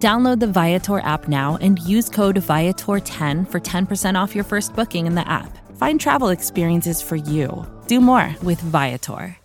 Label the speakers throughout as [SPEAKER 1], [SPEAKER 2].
[SPEAKER 1] Download the Viator app now and use code Viator10 for 10% off your first booking in the app. Find travel experiences for you. Do more with Viator.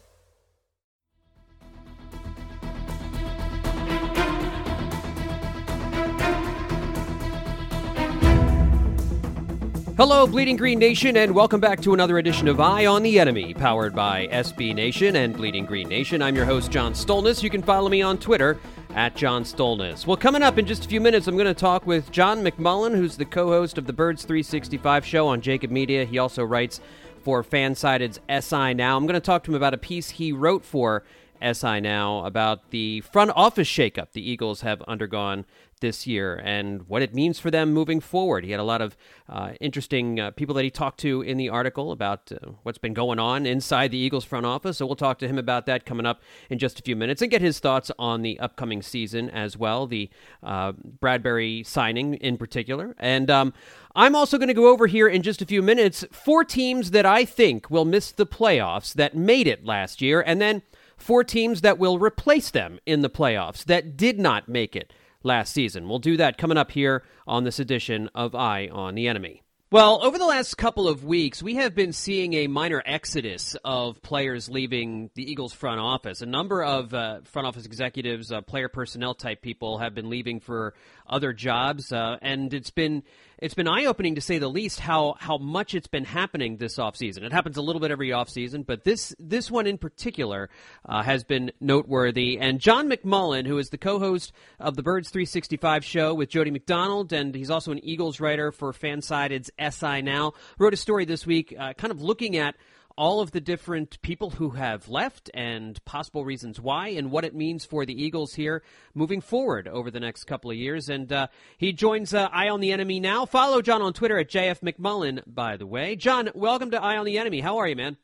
[SPEAKER 2] Hello, Bleeding Green Nation, and welcome back to another edition of Eye on the Enemy, powered by SB Nation and Bleeding Green Nation. I'm your host, John Stolnis. You can follow me on Twitter at John Stolnis. Well, coming up in just a few minutes, I'm going to talk with John McMullen, who's the co host of the Birds 365 show on Jakib Media. He also writes for Fansided's SI Now. I'm going to talk to him about a piece he wrote for SI Now about the front office shakeup the Eagles have undergone this year and what it means for them moving forward. He had a lot of uh, interesting uh, people that he talked to in the article about uh, what's been going on inside the Eagles front office. So we'll talk to him about that coming up in just a few minutes and get his thoughts on the upcoming season as well, the uh, Bradberry signing in particular. And um, I'm also going to go over here in just a few minutes four teams that I think will miss the playoffs that made it last year, and then four teams that will replace them in the playoffs that did not make it last season. We'll do that coming up here on this edition of Eye on the Enemy. Well, over the last couple of weeks, we have been seeing a minor exodus of players leaving the Eagles front office. A number of uh, front office executives, uh, player personnel type people have been leaving for other jobs, uh, and it's been it's been eye opening to say the least how how much it's been happening this offseason. It happens a little bit every offseason, but this this one in particular uh, has been noteworthy. And John McMullen, who is the co-host of the Birds 365 show with Jody McDonald, and he's also an Eagles writer for Fansided's SI Now, wrote a story this week, uh, kind of looking at all of the different people who have left and possible reasons why and what it means for the Eagles here moving forward over the next couple of years. And uh, he joins uh, Eye on the Enemy now. Follow John on Twitter at JF McMullen, by the way. John, welcome to Eye on the Enemy. How are you, man?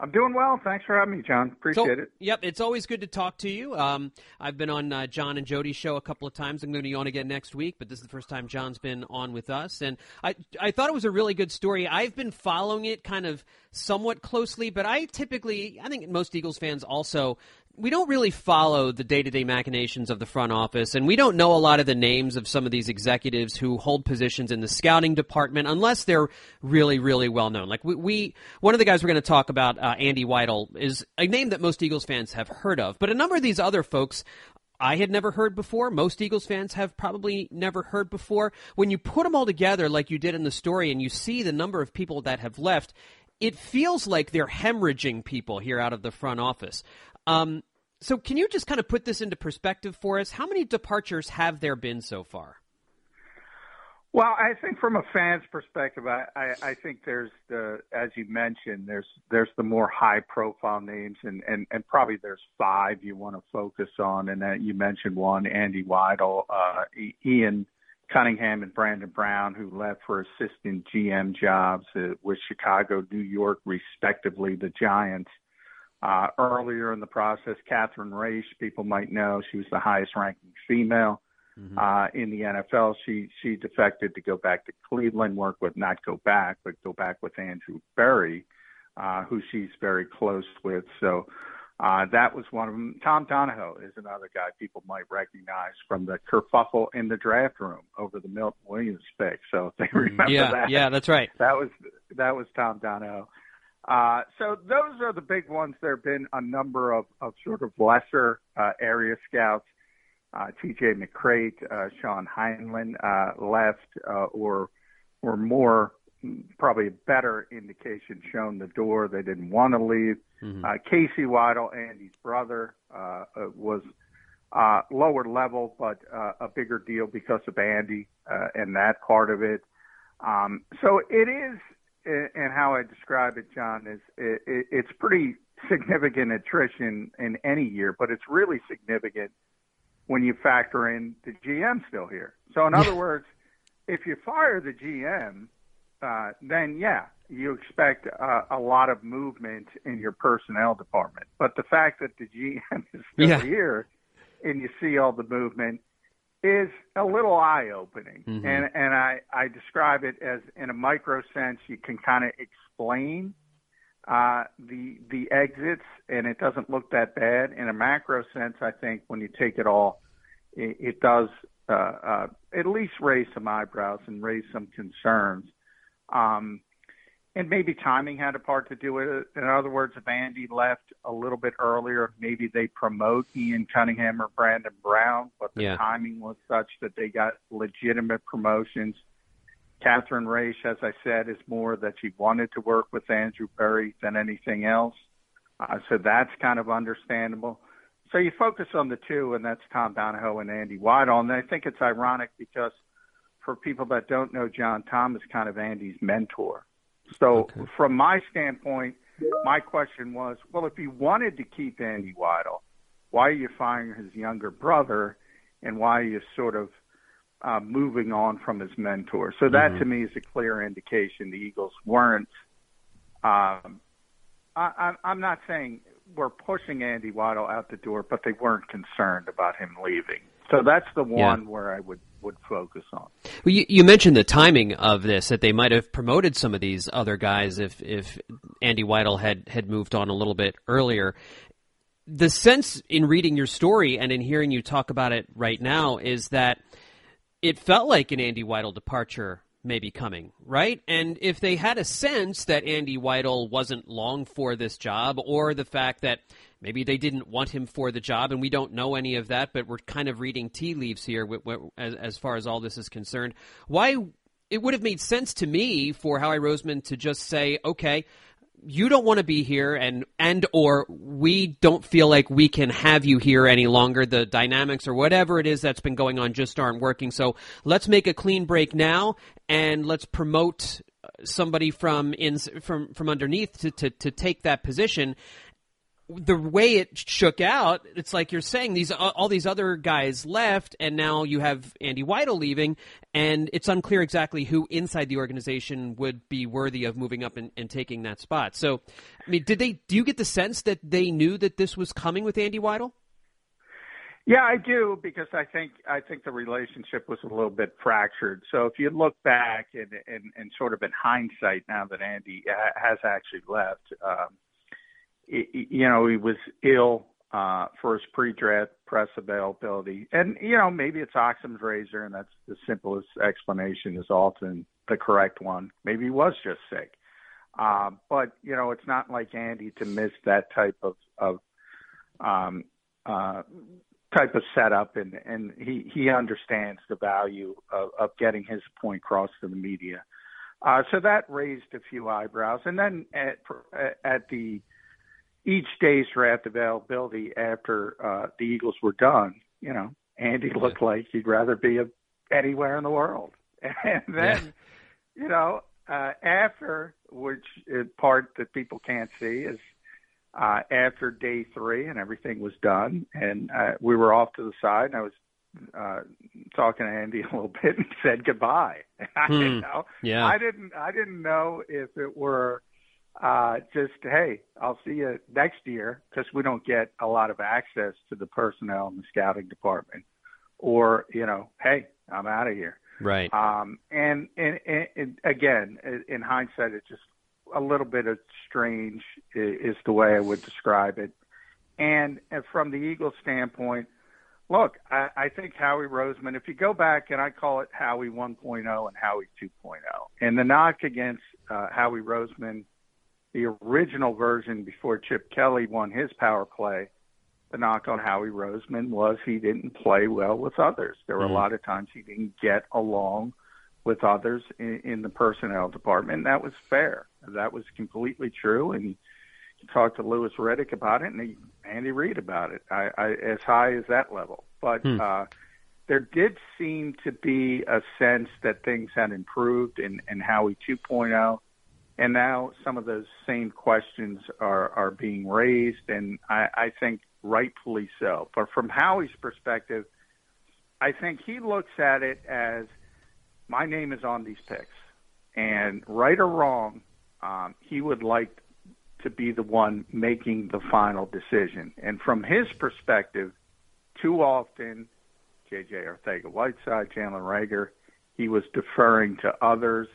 [SPEAKER 3] I'm doing well. Thanks for having me, John. Appreciate
[SPEAKER 2] so,
[SPEAKER 3] it.
[SPEAKER 2] Yep, it's always good to talk to you. Um, I've been on uh, John and Jody's show a couple of times. I'm going to be on again next week, but this is the first time John's been on with us, and I I thought it was a really good story. I've been following it kind of somewhat closely, but I typically, I think most Eagles fans also we don't really follow the day-to-day machinations of the front office and we don't know a lot of the names of some of these executives who hold positions in the scouting department unless they're really really well known like we, we one of the guys we're going to talk about uh, andy weidl is a name that most eagles fans have heard of but a number of these other folks I had never heard before. Most Eagles fans have probably never heard before. When you put them all together, like you did in the story, and you see the number of people that have left, it feels like they're hemorrhaging people here out of the front office. Um, so, can you just kind of put this into perspective for us? How many departures have there been so far?
[SPEAKER 3] Well, I think from a fan's perspective, I, I, I think there's the, as you mentioned, there's there's the more high profile names, and, and, and probably there's five you want to focus on, and that you mentioned one, Andy Weidl, uh, Ian Cunningham, and Brandon Brown, who left for assistant GM jobs with Chicago, New York, respectively, the Giants. Uh, earlier in the process, Catherine Raiche, people might know, she was the highest ranking female mm-hmm. uh, in the NFL. She she defected to go back to Cleveland, work with not go back, but go back with Andrew Berry, uh, who she's very close with. So uh, that was one of them. Tom Donahoe is another guy people might recognize from the kerfuffle in the draft room over the Milton Williams pick. So if they
[SPEAKER 2] mm-hmm.
[SPEAKER 3] remember
[SPEAKER 2] yeah,
[SPEAKER 3] that.
[SPEAKER 2] Yeah, that's right.
[SPEAKER 3] That was that was Tom Donahoe. Uh, so those are the big ones. There have been a number of, of sort of lesser uh, area scouts. Uh, T.J. McCreight, uh, Sean Heinlen uh, left, uh, or or more, probably a better indication shown the door. They didn't want to leave. Mm-hmm. Uh, Casey Weidl, Andy's brother, was uh, lower level, but uh, a bigger deal because of Andy uh, and that part of it. Um, so it is how I describe it, John, is it, it, it's pretty significant attrition in any year, but it's really significant when you factor in the GM still here. So in other words, if you fire the GM, uh, then yeah, you expect uh, a lot of movement in your personnel department. But the fact that the GM is still yeah. here and you see all the movement is a little eye opening. Mm-hmm. And and I, I describe it as in a micro sense you can kind of explain uh, the the exits and it doesn't look that bad. In a macro sense, I think when you take it all, it, it does uh, uh, at least raise some eyebrows and raise some concerns. Um, and maybe timing had a part to do with it. In other words, if Andy left a little bit earlier, maybe they promote Ian Cunningham or Brandon Brown, but the yeah. timing was such that they got legitimate promotions. Catherine Raiche, as I said, is more that she wanted to work with Andrew Berry than anything else. Uh, so that's kind of understandable. So you focus on the two, and that's Tom Donahoe and Andy Weidl. And I think it's ironic because for people that don't know John, Tom is kind of Andy's mentor. So okay. from my standpoint, my question was, well, if you wanted to keep Andy Weidl, why are you firing his younger brother, and why are you sort of uh, moving on from his mentor? So that mm-hmm. to me is a clear indication the Eagles weren't. Um, I, I'm not saying we're pushing Andy Weidl out the door, but they weren't concerned about him leaving. So that's the one yeah. where I would would focus on.
[SPEAKER 2] Well, you, you, mentioned the timing of this that they might have promoted some of these other guys if if Andy Weidl had had moved on a little bit earlier. The sense in reading your story and in hearing you talk about it right now is that it felt like an Andy Weidl departure may be coming, right? And if they had a sense that Andy Weidl wasn't long for this job, or the fact that maybe they didn't want him for the job, and we don't know any of that, but we're kind of reading tea leaves here as, as far as all this is concerned, why it would have made sense to me for Howie Roseman to just say, okay, you don't want to be here and and or we don't feel like we can have you here any longer. The dynamics or whatever it is that's been going on just aren't working. So let's make a clean break now and let's promote uh, somebody from in from from underneath to, to, to take that position the way it shook out, it's like you're saying these all these other guys left, and now you have Andy Weidl leaving, and it's unclear exactly who inside the organization would be worthy of moving up and, and, taking that spot. So, I mean, did they? Do you get the sense that they knew that this was coming with Andy Weidl?
[SPEAKER 3] Yeah, I do because I think I think the relationship was a little bit fractured. So if you look back and and, and sort of in hindsight, now that Andy has actually left. Um, you know, he was ill uh, for his pre-draft press availability, and you know maybe it's Occam's razor, and that's the simplest explanation is often the correct one. Maybe he was just sick, uh, but you know it's not like Andy to miss that type of of um, uh, type of setup, and and he he understands the value of, of getting his point across to the media. Uh, so that raised a few eyebrows, and then at at the each day's draft availability after uh, the Eagles were done, you know, Andy looked like he'd rather be a, anywhere in the world. And then, yeah. you know, uh, after, which is part that people can't see, is uh, after day three and everything was done, and uh, we were off to the side, and I was uh, talking to Andy a little bit and said goodbye. I hmm. didn't know. Yeah. I didn't. I didn't know if it were uh, just hey, I'll see you next year because we don't get a lot of access to the personnel in the scouting department, or you know, hey, I'm out of here.
[SPEAKER 2] Right.
[SPEAKER 3] Um, and, and, and again, in hindsight, it's just a little bit of strange is the way I would describe it. And from the Eagles standpoint, look, I, I think Howie Roseman, if you go back and I call it Howie 1.0 and Howie 2.0, and the knock against uh, Howie Roseman the original version before Chip Kelly won his power play, the knock on Howie Roseman was he didn't play well with others. There were mm-hmm. a lot of times he didn't get along with others in, in the personnel department. And that was fair. That was completely true. And he, he talked to Louis Riddick about it and he, Andy Reid about it. I, I, as high as that level. But hmm. uh, there did seem to be a sense that things had improved in, in Howie 2.0 and now some of those same questions are, are being raised, and I, I think rightfully so. But from Howie's perspective, I think he looks at it as my name is on these picks, and right or wrong, um, he would like to be the one making the final decision. And from his perspective, too often, J.J. Arcega-Whiteside, Jalen Reagor, he was deferring to others,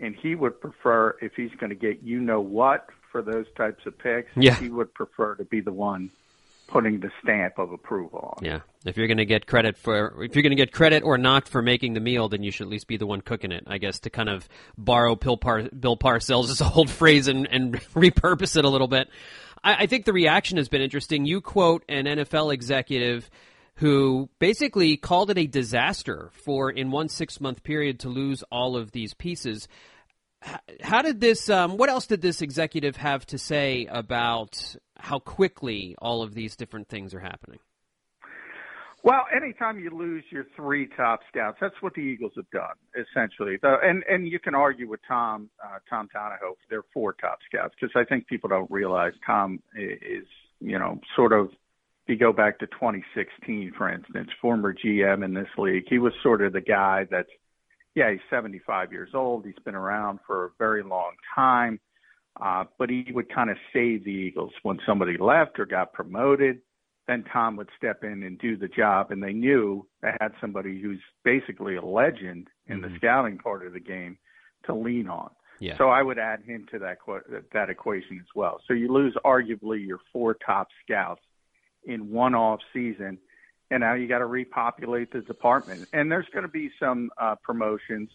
[SPEAKER 3] and he would prefer if he's going to get you know what for those types of picks.
[SPEAKER 2] Yeah.
[SPEAKER 3] he would prefer to be the one putting the stamp of approval on.
[SPEAKER 2] Yeah. If you're going to get credit for, if you're going to get credit or not for making the meal, then you should at least be the one cooking it. I guess to kind of borrow Bill, Par- Bill Parcells' old phrase and, and repurpose it a little bit. I, I think the reaction has been interesting. You quote an NFL executive who basically called it a disaster for in one six month period to lose all of these pieces. How did this? Um, what else did this executive have to say about how quickly all of these different things are happening?
[SPEAKER 3] Well, anytime you lose your three top scouts, that's what the Eagles have done essentially. And and you can argue with Tom uh, Tom Donahoe, their four top scouts, because I think people don't realize Tom is you know sort of. If you go back to 2016, for instance, former GM in this league, he was sort of the guy that's yeah, he's 75 years old. He's been around for a very long time. Uh, but he would kind of save the Eagles when somebody left or got promoted. Then Tom would step in and do the job, and they knew they had somebody who's basically a legend in mm-hmm. the scouting part of the game to lean on.
[SPEAKER 2] Yeah.
[SPEAKER 3] So I would add him to that that equation as well. So you lose arguably your four top scouts in one off season, and now you got to repopulate the department. And there's going to be some uh, promotions.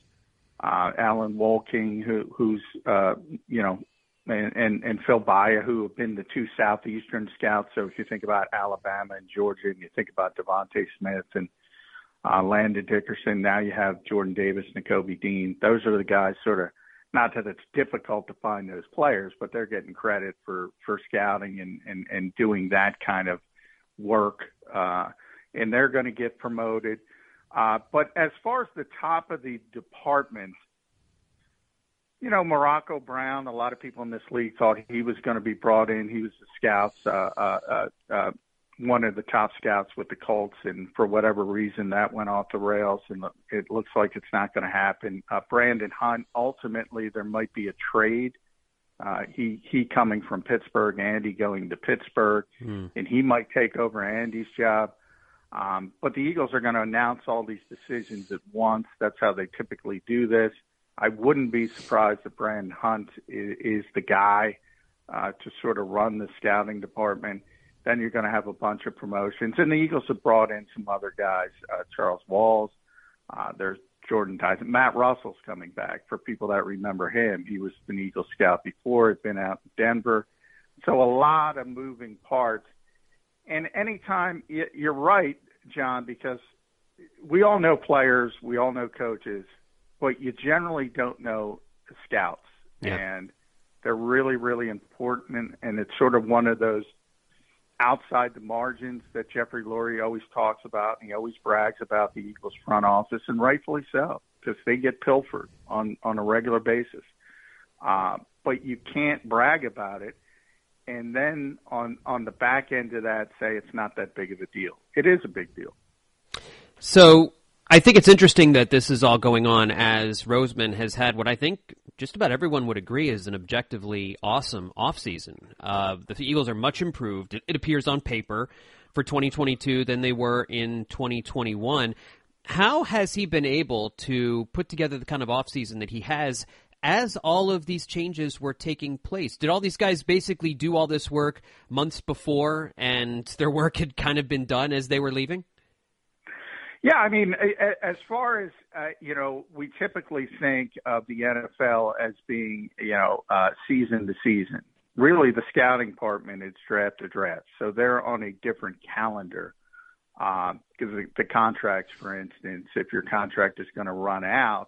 [SPEAKER 3] Uh, Alan Wolking, who, who's uh, you know and, and, and Phil Bhaya, who have been the two southeastern scouts. So if you think about Alabama and Georgia, and you think about DeVonta Smith and uh, Landon Dickerson, now you have Jordan Davis, Nakobe Dean. Those are the guys, sort of. Not that it's difficult to find those players, but they're getting credit for for scouting and and and doing that kind of work, uh, and they're going to get promoted. Uh, but as far as the top of the department, you know, Morocco Brown, a lot of people in this league thought he was going to be brought in. He was the scouts, uh, uh, uh, uh, one of the top scouts with the Colts, and for whatever reason, that went off the rails, and it looks like it's not going to happen. Uh, Brandon Hunt, ultimately, there might be a trade. Uh, he he coming from Pittsburgh, Andy going to Pittsburgh, mm. and he might take over Andy's job. Um, but the Eagles are going to announce all these decisions at once. That's how they typically do this. I wouldn't be surprised if Brandon Hunt is, is the guy uh, to sort of run the scouting department. Then you're going to have a bunch of promotions, and the Eagles have brought in some other guys. Uh, Charles Walls, uh, there's Jordan Tyson, Matt Russell's coming back. For people that remember him, he was an Eagle scout before. Had been out in Denver, so a lot of moving parts. And anytime you're right, John, because we all know players, we all know coaches but you generally don't know the scouts,
[SPEAKER 2] yeah.
[SPEAKER 3] and they're really, really important. And it's sort of one of those outside the margins that Jeffrey Lurie always talks about. And he always brags about the Eagles front office, and rightfully so, because they get pilfered on on a regular basis. Uh, but you can't brag about it, and then on on the back end of that, say it's not that big of a deal. It is a big deal.
[SPEAKER 2] So I think it's interesting that this is all going on as Roseman has had what I think just about everyone would agree is an objectively awesome offseason. Uh, the Eagles are much improved, it, appears on paper, for 2022 than they were in 2021. How has he been able to put together the kind of offseason that he has as all of these changes were taking place? Did all these guys basically do all this work months before and their work had kind of been done as they were leaving?
[SPEAKER 3] Yeah, I mean, as far as uh, you know, we typically think of the NFL as being you know uh, season to season. Really, the scouting department is draft to draft, so they're on a different calendar. Because uh, the, the contracts, for instance, if your contract is going to run out,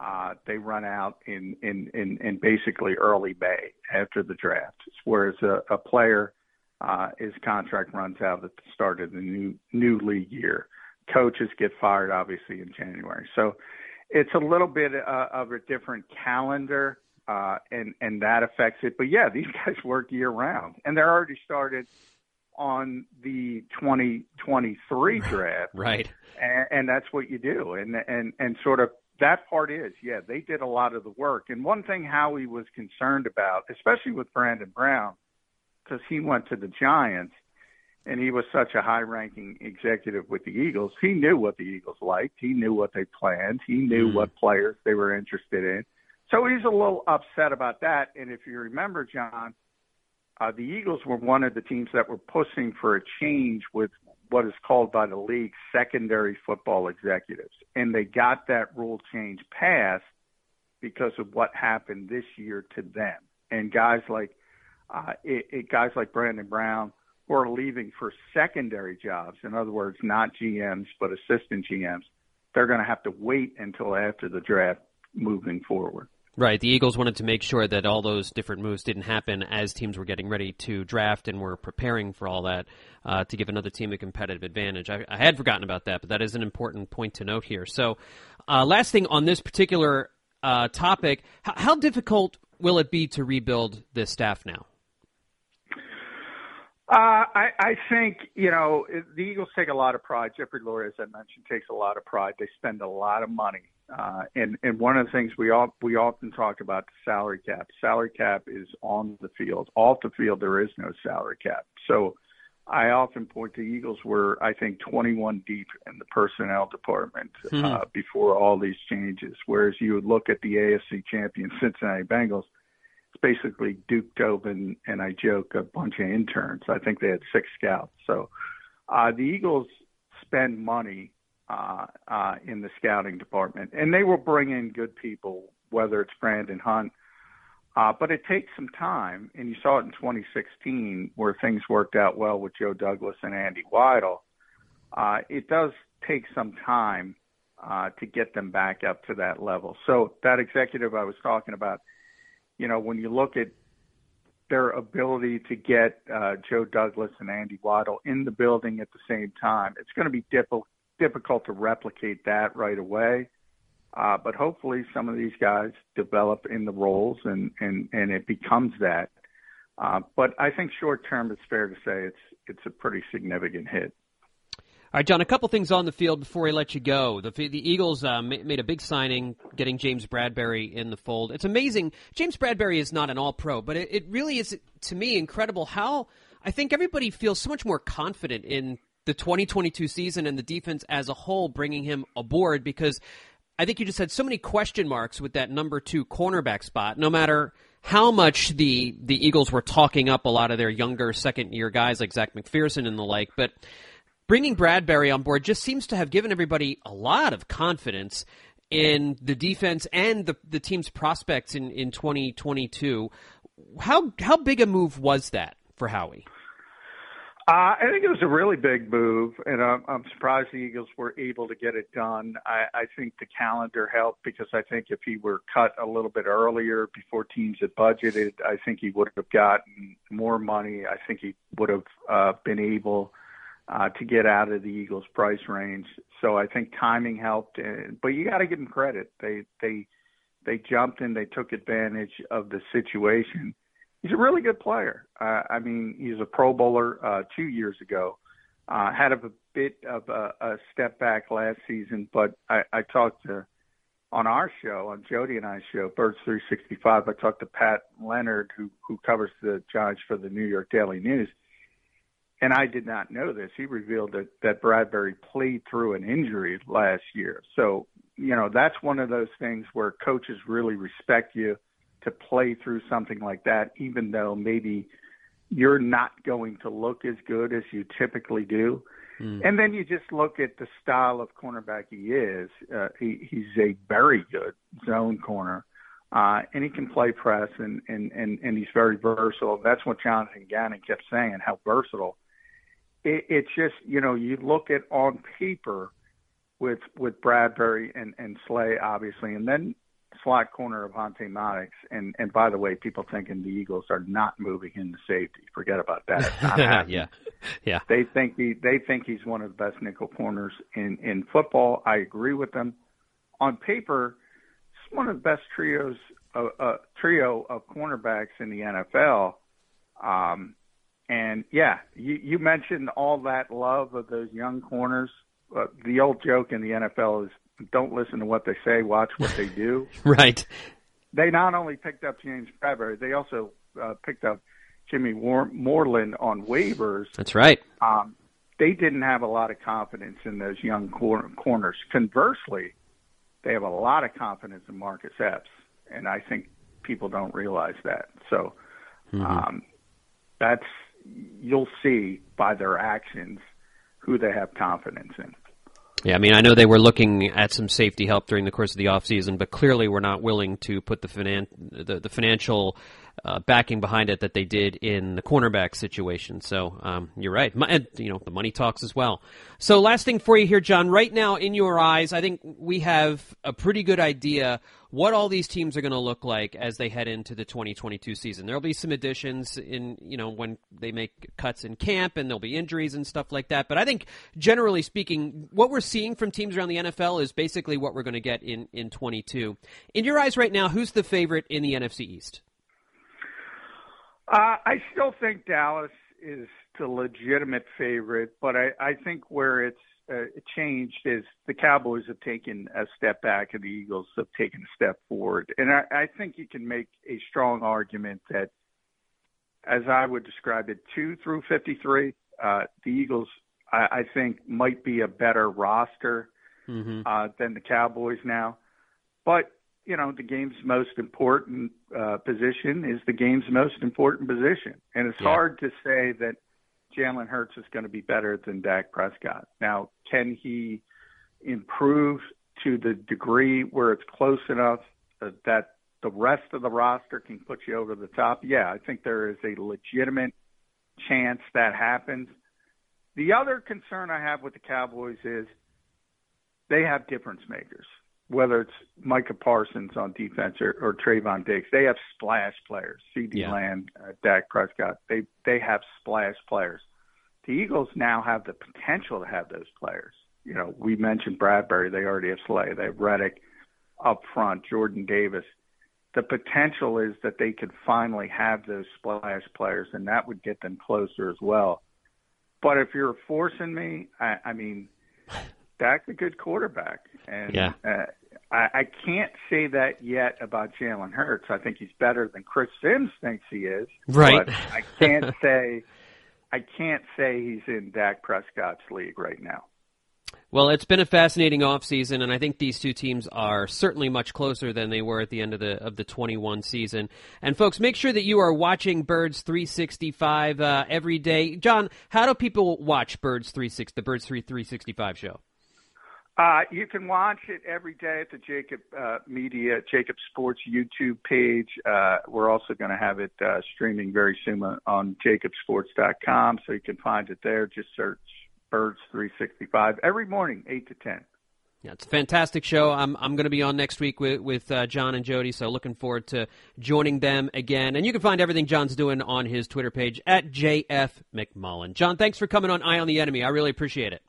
[SPEAKER 3] uh, they run out in, in, in, in basically early May after the draft. Whereas a, a player, uh, his contract runs out at the start of the new new league year coaches get fired obviously in January. So it's a little bit uh, of a different calendar, uh, and and that affects it. But yeah, these guys work year round, and they're already started on the 2023 draft,
[SPEAKER 2] right?
[SPEAKER 3] And, and that's what you do, and and and sort of that part is, yeah, they did a lot of the work. And one thing Howie was concerned about, especially with Brandon Brown, because he went to the Giants and he was such a high ranking executive with the Eagles, he knew what the Eagles liked. He knew what they planned. He knew mm. what players they were interested in. So he's a little upset about that. And if you remember, John, uh, the Eagles were one of the teams that were pushing for a change with what is called by the league secondary football executives. And they got that rule change passed because of what happened this year to them. And guys like uh, it, it, guys like Brandon Brown are leaving for secondary jobs, in other words, not GMs but assistant GMs, they're going to have to wait until after the draft moving forward.
[SPEAKER 2] Right. The Eagles wanted to make sure that all those different moves didn't happen as teams were getting ready to draft and were preparing for all that uh, to give another team a competitive advantage. I, I, had forgotten about that, but that is an important point to note here. So, uh, last thing on this particular uh, topic how, how difficult will it be to rebuild this staff now?
[SPEAKER 3] Uh, I, I think you know the Eagles take a lot of pride. Jeffrey Lurie, as I mentioned, takes a lot of pride. They spend a lot of money uh, and and one of the things we all we often talk about the salary cap. Salary cap is on the field. Off the field, there is no salary cap. So I often point to Eagles were I think 21 deep in the personnel department mm-hmm. uh, before all these changes. Whereas you would look at the AFC champion Cincinnati Bengals, basically Duke Tobin and I joke a bunch of interns. I think they had six scouts. So uh, the Eagles spend money uh, uh, in the scouting department, and they will bring in good people, whether it's Brandon Hunt. Uh, but it takes some time, and you saw it in 2016 where things worked out well with Joe Douglas and Andy Weidl. Uh, it does take some time uh, to get them back up to that level. So that executive I was talking about, you know, when you look at their ability to get uh, Joe Douglas and Andy Weidl in the building at the same time, it's going to be difficult difficult to replicate that right away. Uh, but hopefully some of these guys develop in the roles and, and, and it becomes that. Uh, but I think short term, it's fair to say it's, it's a pretty significant hit.
[SPEAKER 2] All right, John, a couple things on the field before we let you go. The, the Eagles uh, made a big signing, getting James Bradberry in the fold. It's amazing. James Bradberry is not an all pro, but it, it really is, to me, incredible how I think everybody feels so much more confident in the 2022 season and the defense as a whole bringing him aboard because I think you just had so many question marks with that number two cornerback spot. No matter how much the the Eagles were talking up a lot of their younger second year guys like Zech McPhearson and the like, but bringing Bradberry on board just seems to have given everybody a lot of confidence in the defense and the the team's prospects in in 2022. How how big a move was that for Howie?
[SPEAKER 3] Uh, I think it was a really big move, and I'm, I'm surprised the Eagles were able to get it done. I, I think the calendar helped because I think if he were cut a little bit earlier before teams had budgeted, I think he would have gotten more money. I think he would have uh, been able uh, to get out of the Eagles' price range. So I think timing helped, but you got to give them credit. They they they jumped and they took advantage of the situation he's a really good player. Uh, I mean, he's a Pro Bowler uh, two years ago. Uh, had a bit of a, a step back last season, but I, I talked to on our show, on Jody and I's show, Birds 365. I talked to Pat Leonard, who who covers the Giants for the New York Daily News, and I did not know this. He revealed that that Bradberry played through an injury last year. So you know that's one of those things where coaches really respect you to play through something like that, even though maybe you're not going to look as good as you typically do. Mm. And then you just look at the style of cornerback he is. Uh, he, he's a very good zone corner, uh, and he can play press, and, and, and, and he's very versatile. That's what Jonathan Gannon kept saying, how versatile. It, it's just, you know, you look at on paper with with Bradberry and, and Slay, obviously, and then slot corner of Avonte Maddox. And and by the way, people thinking the Eagles are not moving into safety. Forget about
[SPEAKER 2] that. yeah, yeah.
[SPEAKER 3] They think he they think he's one of the best nickel corners in in football. I agree with them. On paper, it's one of the best trios uh, uh, trio of cornerbacks in the NFL. Um, and yeah, you, you mentioned all that love of those young corners. Uh, the old joke in the NFL is don't listen to what they say, watch what they do.
[SPEAKER 2] right.
[SPEAKER 3] They not only picked up James Bradberry, they also uh, picked up Jimmy War- Moreland on waivers.
[SPEAKER 2] That's right.
[SPEAKER 3] Um, they didn't have a lot of confidence in those young cor- corners. Conversely, they have a lot of confidence in Marcus Epps, and I think people don't realize that. So mm-hmm. um, that's you'll see by their actions who they have confidence in.
[SPEAKER 2] Yeah, I mean, I know they were looking at some safety help during the course of the offseason, but clearly were not willing to put the, finan- the, the financial uh, backing behind it that they did in the cornerback situation. So um, you're right. and, you know, the money talks as well. So last thing for you here, John. Right now, in your eyes, I think we have a pretty good idea what all these teams are going to look like as they head into the 2022 season. There'll be some additions in, you know, when they make cuts in camp and there'll be injuries and stuff like that. But I think generally speaking, what we're seeing from teams around the NFL is basically what we're going to get in, in 22. In your eyes right now, who's the favorite in the NFC East?
[SPEAKER 3] Uh, I still think Dallas is the legitimate favorite, but I, I think where it's uh, changed is the Cowboys have taken a step back and the Eagles have taken a step forward. And I, I think you can make a strong argument that, as I would describe it, two through 53, uh, the Eagles, I, I think, might be a better roster mm-hmm. uh, than the Cowboys now. But you know, the game's most important uh, position is the game's most important position. And it's yeah. hard to say that Jalen Hurts is going to be better than Dak Prescott. Now, can he improve to the degree where it's close enough uh, that the rest of the roster can put you over the top? Yeah, I think there is a legitimate chance that happens. The other concern I have with the Cowboys is they have difference makers whether it's Micah Parsons on defense or, or Trevon Diggs, they have splash players. CeeDee yeah. Lamb, uh, Dak Prescott, they they have splash players. The Eagles now have the potential to have those players. You know, we mentioned Bradberry. They already have Slay. They have Reddick up front, Jordan Davis. The potential is that they could finally have those splash players, and that would get them closer as well. But if you're forcing me, I, I mean, Dak's a good quarterback, and yeah. uh, I, I can't say that yet about Jalen Hurts. I think he's better than Chris Sims thinks he is.
[SPEAKER 2] Right.
[SPEAKER 3] But I can't say I can't say he's in Dak Prescott's league right now.
[SPEAKER 2] Well, it's been a fascinating offseason, and I think these two teams are certainly much closer than they were at the end of the of the 21 season. And folks, make sure that you are watching Birds 365 uh, every day. John, how do people watch Birds 360 the Birds 365 show?
[SPEAKER 3] Uh, you can watch it every day at the Jakib uh, Media, Jakib Sports YouTube page. Uh, we're also going to have it uh, streaming very soon on jakibsports.com, so you can find it there. Just search Birds 365 every morning, 8 to 10.
[SPEAKER 2] Yeah, it's a fantastic show. I'm I'm going to be on next week with with uh, John and Jody, so looking forward to joining them again. And you can find everything John's doing on his Twitter page at JF McMullen. John, thanks for coming on Eye on the Enemy. I really appreciate it.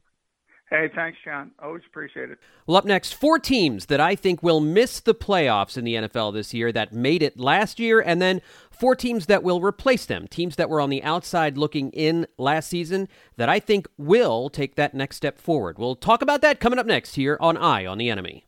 [SPEAKER 3] Hey, thanks, John. Always appreciate it.
[SPEAKER 2] Well, up next, four teams that I think will miss the playoffs in the NFL this year that made it last year, and then four teams that will replace them. Teams that were on the outside looking in last season that I think will take that next step forward. We'll talk about that coming up next here on Eye on the Enemy.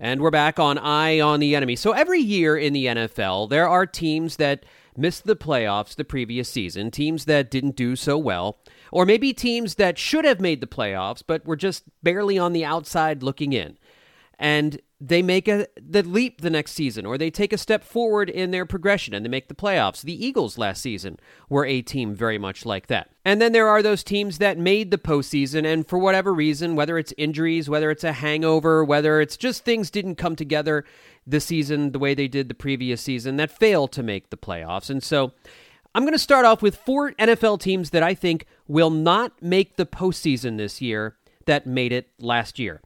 [SPEAKER 2] And we're back on Eye on the Enemy. So every year in the NFL, there are teams that missed the playoffs the previous season, teams that didn't do so well, or maybe teams that should have made the playoffs but were just barely on the outside looking in. And they make a the leap the next season or they take a step forward in their progression and they make the playoffs. The Eagles last season were a team very much like that. And then there are those teams that made the postseason and for whatever reason, whether it's injuries, whether it's a hangover, whether it's just things didn't come together this season the way they did the previous season that failed to make the playoffs. And so I'm going to start off with four NFL teams that I think will not make the postseason this year that made it last year.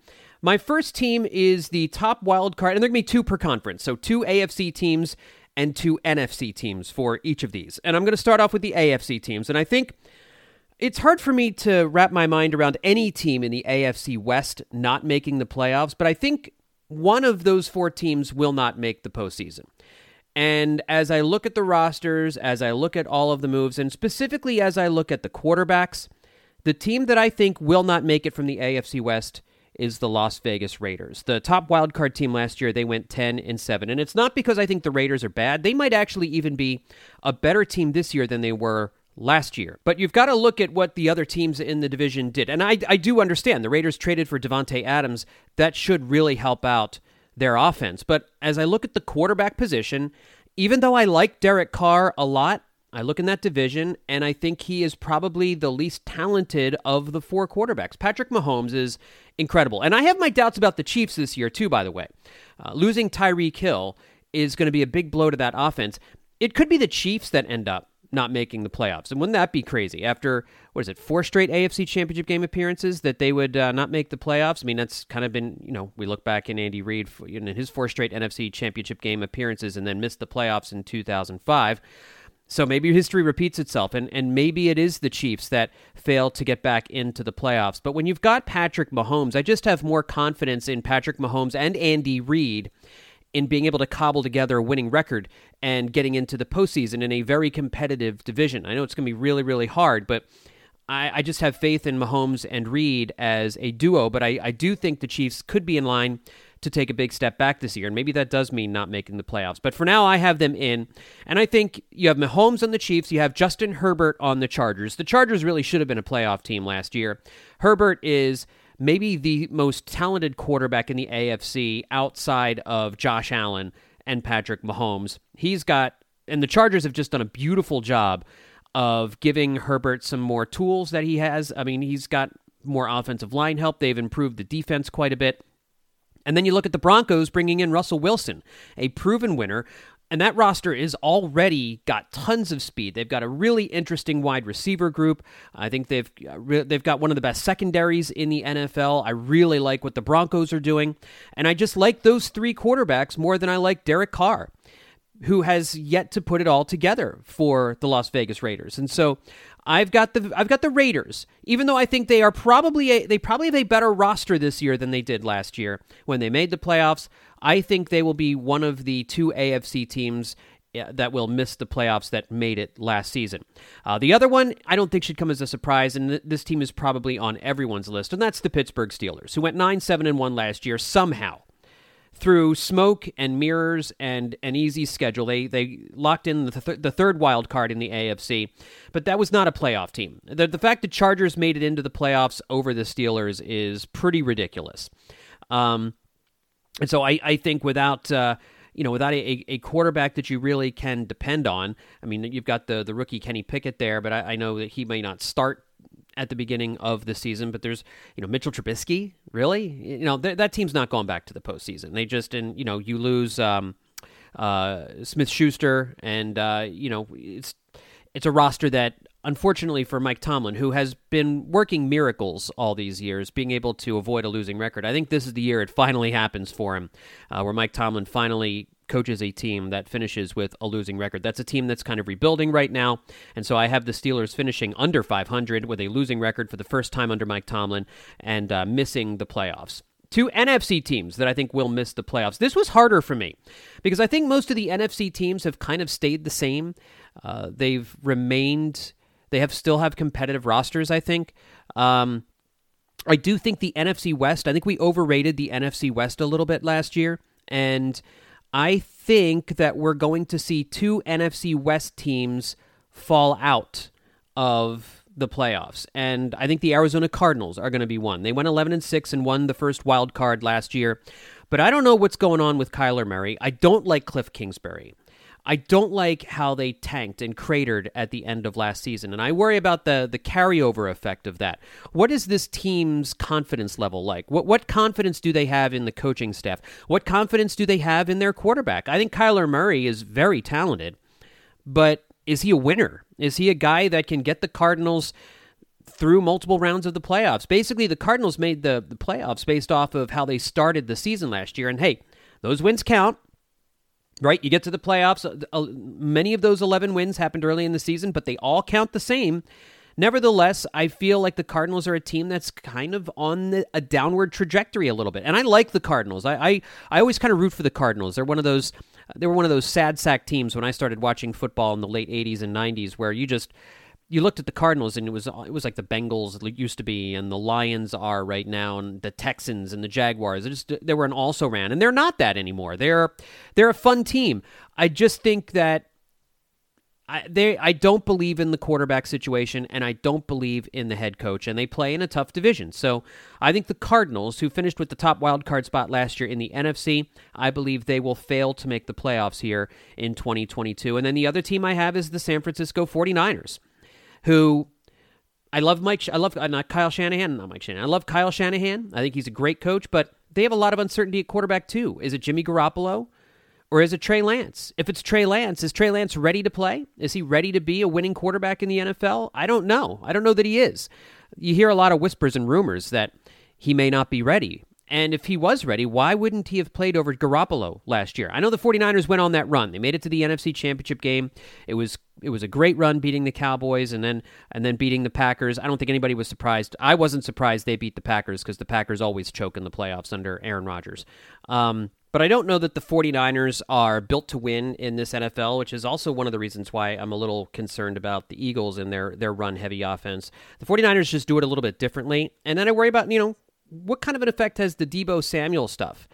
[SPEAKER 2] My first team is the top wild card, and there are going to be two per conference. So two AFC teams and two NFC teams for each of these. And I'm going to start off with the AFC teams. And I think it's hard for me to wrap my mind around any team in the AFC West not making the playoffs, but I think one of those four teams will not make the postseason. And as I look at the rosters, as I look at all of the moves, and specifically as I look at the quarterbacks, the team that I think will not make it from the AFC West is the Las Vegas Raiders. The top wildcard team last year, they went 10 and 7. And it's not because I think the Raiders are bad. They might actually even be a better team this year than they were last year. But you've got to look at what the other teams in the division did. And I, I do understand the Raiders traded for Davante Adams. That should really help out their offense. But as I look at the quarterback position, even though I like Derek Carr a lot, I look in that division and I think he is probably the least talented of the four quarterbacks. Patrick Mahomes is incredible. And I have my doubts about the Chiefs this year, too, by the way. Uh, losing Tyreek Hill is going to be a big blow to that offense. It could be the Chiefs that end up not making the playoffs. And wouldn't that be crazy? After, what is it, four straight AFC championship game appearances that they would uh, not make the playoffs? I mean, that's kind of been, you know, we look back in Andy Reid in his four straight NFC championship game appearances and then missed the playoffs in 2005. So maybe history repeats itself, and, and maybe it is the Chiefs that fail to get back into the playoffs. But when you've got Patrick Mahomes, I just have more confidence in Patrick Mahomes and Andy Reid in being able to cobble together a winning record and getting into the postseason in a very competitive division. I know it's going to be really, really hard, but I, I, just have faith in Mahomes and Reid as a duo. But I, I do think the Chiefs could be in line to take a big step back this year. And maybe that does mean not making the playoffs. But for now, I have them in. And I think you have Mahomes on the Chiefs. You have Justin Herbert on the Chargers. The Chargers really should have been a playoff team last year. Herbert is maybe the most talented quarterback in the AFC outside of Josh Allen and Patrick Mahomes. He's got, and the Chargers have just done a beautiful job of giving Herbert some more tools that he has. I mean, he's got more offensive line help. They've improved the defense quite a bit. And then you look at the Broncos bringing in Russell Wilson, a proven winner. And that roster is already got tons of speed. They've got a really interesting wide receiver group. I think they've uh, they've got one of the best secondaries in the NFL. I really like what the Broncos are doing, and I just like those three quarterbacks more than I like Derek Carr who has yet to put it all together for the Las Vegas Raiders. And so I've got the I've got the Raiders, even though I think they are probably a, they probably have a better roster this year than they did last year when they made the playoffs. I think they will be one of the two AFC teams that will miss the playoffs that made it last season. Uh, the other one, I don't think should come as a surprise, and th- this team is probably on everyone's list, and that's the Pittsburgh Steelers, who went nine seven and one last year somehow through smoke and mirrors and an easy schedule. They they locked in the, th- the third wild card in the AFC, but that was not a playoff team. The, the fact that Chargers made it into the playoffs over the Steelers is pretty ridiculous. Um, and so I, I think without uh, you know without a, a quarterback that you really can depend on, I mean you've got the the rookie Kenny Pickett there, but I, I know that he may not start at the beginning of the season, but there's you know Mitchell Trubisky. Really, you know th- that team's not going back to the postseason. They just and you know you lose um, uh, Smith Schuster, and uh, you know it's it's a roster that unfortunately for Mike Tomlin, who has been working miracles all these years, being able to avoid a losing record. I think this is the year it finally happens for him, uh, where Mike Tomlin finally coaches a team that finishes with a losing record. That's a team that's kind of rebuilding right now. And so I have the Steelers finishing under 500 with a losing record for the first time under Mike Tomlin and uh, missing the playoffs. Two NFC teams that I think will miss the playoffs. This was harder for me because I think most of the NFC teams have kind of stayed the same. Uh, they've remained, they have still have competitive rosters, I think. Um, I do think the NFC West, I think we overrated the NFC West a little bit last year. And I think that we're going to see two NFC West teams fall out of the playoffs. And I think the Arizona Cardinals are going to be one. They went 11 and 6 and won the first wild card last year. But I don't know what's going on with Kyler Murray. I don't like Cliff Kingsbury. I don't like how they tanked and cratered at the end of last season, and I worry about the the carryover effect of that. What is this team's confidence level like? What what confidence do they have in the coaching staff? What confidence do they have in their quarterback? I think Kyler Murray is very talented, but is he a winner? Is he a guy that can get the Cardinals through multiple rounds of the playoffs? Basically, the Cardinals made the, the playoffs based off of how they started the season last year, and hey, those wins count right? You get to the playoffs. Uh, many of those 11 wins happened early in the season, but they all count the same. Nevertheless, I feel like the Cardinals are a team that's kind of on the, a downward trajectory a little bit, and I like the Cardinals. I, I, I always kind of root for the Cardinals. They're one of those they were one of those sad sack teams when I started watching football in the late '80s and '90s, where you just you looked at the Cardinals and it was it was like the Bengals used to be and the Lions are right now and the Texans and the Jaguars. They just they were an also ran and they're not that anymore. They're they're a fun team. I just think that I they I don't believe in the quarterback situation and I don't believe in the head coach and they play in a tough division. So I think the Cardinals, who finished with the top wild card spot last year in the NFC, I believe they will fail to make the playoffs here in 2022. And then the other team I have is the San Francisco 49ers who I love Mike. I love uh, not Kyle Shanahan, not Mike Shanahan. I love Kyle Shanahan. I think he's a great coach, but they have a lot of uncertainty at quarterback too. Is it Jimmy Garoppolo or is it Trey Lance? If it's Trey Lance, is Trey Lance ready to play? Is he ready to be a winning quarterback in the NFL? I don't know. I don't know that he is. You hear a lot of whispers and rumors that he may not be ready. And if he was ready, why wouldn't he have played over Garoppolo last year? I know the 49ers went on that run. They made it to the NFC Championship game. It was it was a great run beating the Cowboys and then and then beating the Packers. I don't think anybody was surprised. I wasn't surprised they beat the Packers because the Packers always choke in the playoffs under Aaron Rodgers. Um, but I don't know that the 49ers are built to win in this NFL, which is also one of the reasons why I'm a little concerned about the Eagles and their their run heavy offense. The 49ers just do it a little bit differently. And then I worry about, you know, what kind of an effect has the Deebo Samuel stuff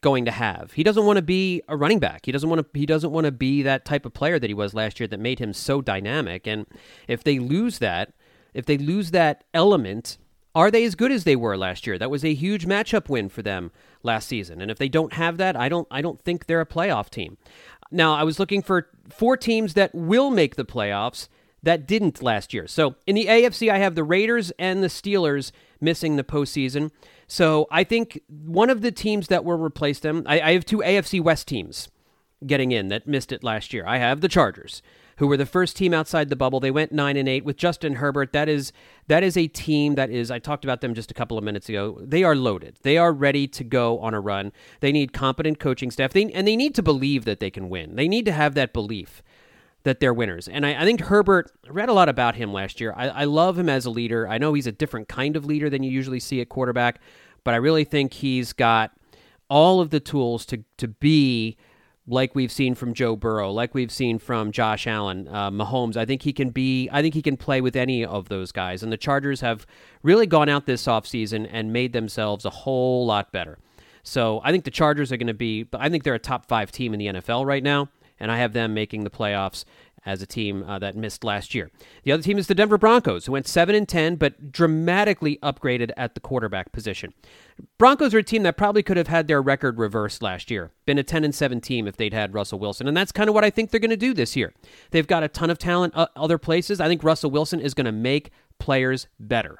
[SPEAKER 2] going to have? He doesn't want to be a running back. He doesn't want to. He doesn't want to be that type of player that he was last year that made him so dynamic. And if they lose that, if they lose that element, are they as good as they were last year? That was a huge matchup win for them last season. And if they don't have that, I don't. I don't think they're a playoff team. Now, I was looking for four teams that will make the playoffs that didn't last year. So in the AFC, I have the Raiders and the Steelers missing the postseason. So I think one of the teams that will replace them, I, I have two AFC West teams getting in that missed it last year. I have the Chargers, who were the first team outside the bubble. They went nine and eight with Justin Herbert. That is that is a team that is. I talked about them just a couple of minutes ago. They are loaded. They are ready to go on a run. They need competent coaching staff. They, and they need to believe that they can win. They need to have that belief that they're winners. And I, I, think Herbert, read a lot about him last year. I, I, love him as a leader. I know he's a different kind of leader than you usually see at quarterback, but I really think he's got all of the tools to, to be like we've seen from Joe Burrow, like we've seen from Josh Allen, uh, Mahomes. I think he can be, I think he can play with any of those guys. And the Chargers have really gone out this offseason and made themselves a whole lot better. So I think the Chargers are going to be, I think they're a top five team in the NFL right now and I have them making the playoffs as a team uh, that missed last year. The other team is the Denver Broncos, who went 7 and 10 but dramatically upgraded at the quarterback position. Broncos are a team that probably could have had their record reversed last year. Been a 10 and 7 team if they'd had Russell Wilson, and that's kind of what I think they're going to do this year. They've got a ton of talent uh, other places. I think Russell Wilson is going to make players better.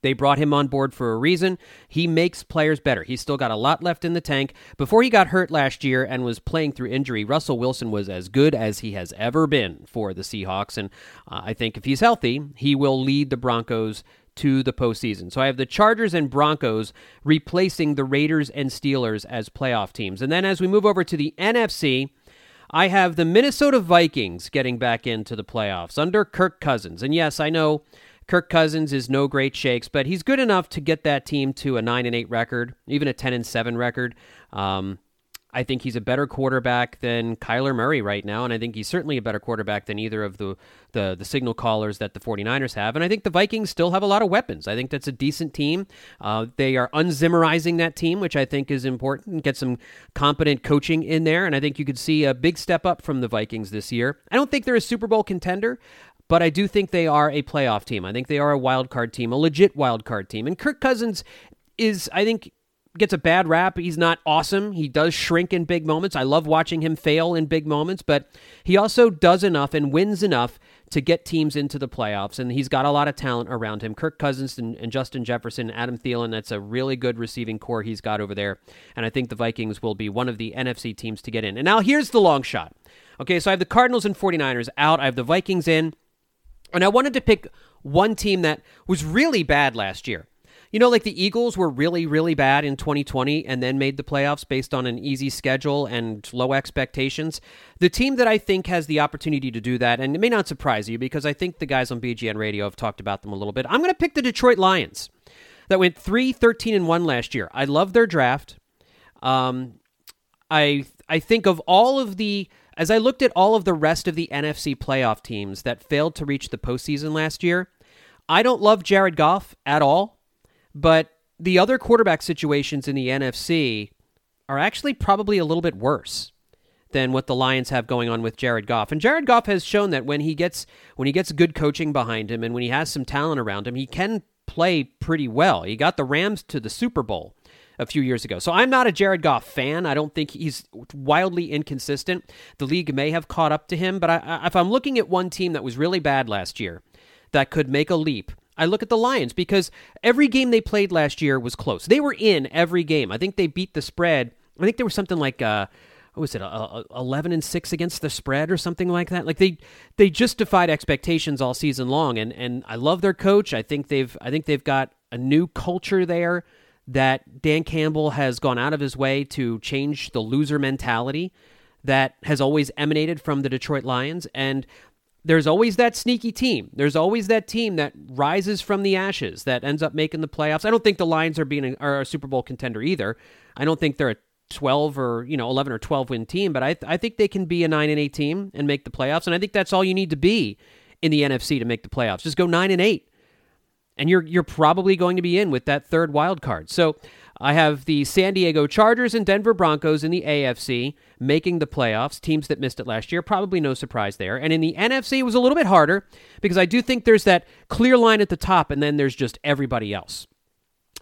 [SPEAKER 2] They brought him on board for a reason. He makes players better. He's still got a lot left in the tank. Before he got hurt last year and was playing through injury, Russell Wilson was as good as he has ever been for the Seahawks. And uh, I think if he's healthy, he will lead the Broncos to the postseason. So I have the Chargers and Broncos replacing the Raiders and Steelers as playoff teams. And then as we move over to the NFC, I have the Minnesota Vikings getting back into the playoffs under Kirk Cousins. And yes, I know Kirk Cousins is no great shakes, but he's good enough to get that team to a nine and eight record, even a ten and seven record. Um, I think he's a better quarterback than Kyler Murray right now, and I think he's certainly a better quarterback than either of the, the, the signal callers that the 49ers have. And I think the Vikings still have a lot of weapons. I think that's a decent team. Uh, they are unzimmerizing that team, which I think is important. Get some competent coaching in there, and I think you could see a big step up from the Vikings this year. I don't think they're a Super Bowl contender, but I do think they are a playoff team. I think they are a wild card team, a legit wild card team. And Kirk Cousins is, I think, gets a bad rap. He's not awesome. He does shrink in big moments. I love watching him fail in big moments, but he also does enough and wins enough to get teams into the playoffs. And he's got a lot of talent around him. Kirk Cousins and, and Justin Jefferson, Adam Thielen, that's a really good receiving corps he's got over there. And I think the Vikings will be one of the NFC teams to get in. And now here's the long shot. Okay, so I have the Cardinals and 49ers out. I have the Vikings in. And I wanted to pick one team that was really bad last year. You know, like the Eagles were really, really bad in 2020 and then made the playoffs based on an easy schedule and low expectations. The team that I think has the opportunity to do that, and it may not surprise you because I think the guys on BGN Radio have talked about them a little bit. I'm going to pick the Detroit Lions that went 3 13 and 1 last year. I love their draft. Um, I I think of all of the as I looked at all of the rest of the NFC playoff teams that failed to reach the postseason last year, I don't love Jared Goff at all. But the other quarterback situations in the NFC are actually probably a little bit worse than what the Lions have going on with Jared Goff. And Jared Goff has shown that when he gets when he gets good coaching behind him and when he has some talent around him, he can play pretty well. He got the Rams to the Super Bowl a few years ago. So I'm not a Jared Goff fan. I don't think he's wildly inconsistent. The league may have caught up to him, but I, if I'm looking at one team that was really bad last year that could make a leap, I look at the Lions because every game they played last year was close. They were in every game. I think they beat the spread. I think there was something like uh, what was it, uh, eleven and six against the spread or something like that. Like they they just defied expectations all season long, and and I love their coach. I think they've I think they've got a new culture there that Dan Campbell has gone out of his way to change the loser mentality that has always emanated from the Detroit Lions. And there's always that sneaky team. There's always that team that rises from the ashes that ends up making the playoffs. I don't think the Lions are being a, are a Super Bowl contender either. I don't think they're a 12 or you know 11 or 12 win team, but I I think they can be a 9 and 8 team and make the playoffs. And I think that's all you need to be in the NFC to make the playoffs. Just go 9 and 8. And you're you're probably going to be in with that third wild card. So I have the San Diego Chargers and Denver Broncos in the AFC making the playoffs, teams that missed it last year. Probably no surprise there. And in the NFC, it was a little bit harder because I do think there's that clear line at the top, and then there's just everybody else.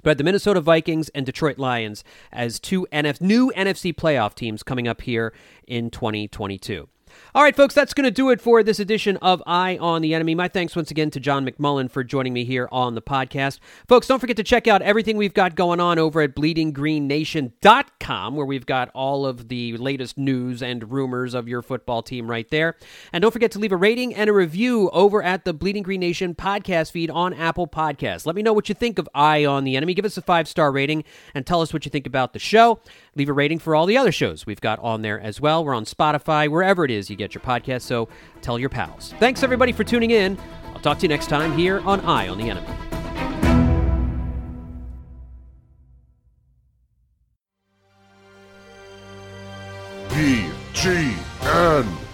[SPEAKER 2] But the Minnesota Vikings and Detroit Lions as two NF- new NFC playoff teams coming up here in 2022. All right, folks, that's going to do it for this edition of Eye on the Enemy. My thanks once again to John McMullen for joining me here on the podcast. Folks, don't forget to check out everything we've got going on over at bleedinggreennation.com, where we've got all of the latest news and rumors of your football team right there. And don't forget to leave a rating and a review over at the Bleeding Green Nation podcast feed on Apple Podcasts. Let me know what you think of Eye on the Enemy. Give us a five star rating and tell us what you think about the show. Leave a rating for all the other shows we've got on there as well. We're on Spotify, wherever it is you get your podcast, so tell your pals. Thanks, everybody, for tuning in. I'll talk to you next time here on Eye on the Enemy.
[SPEAKER 4] BGN.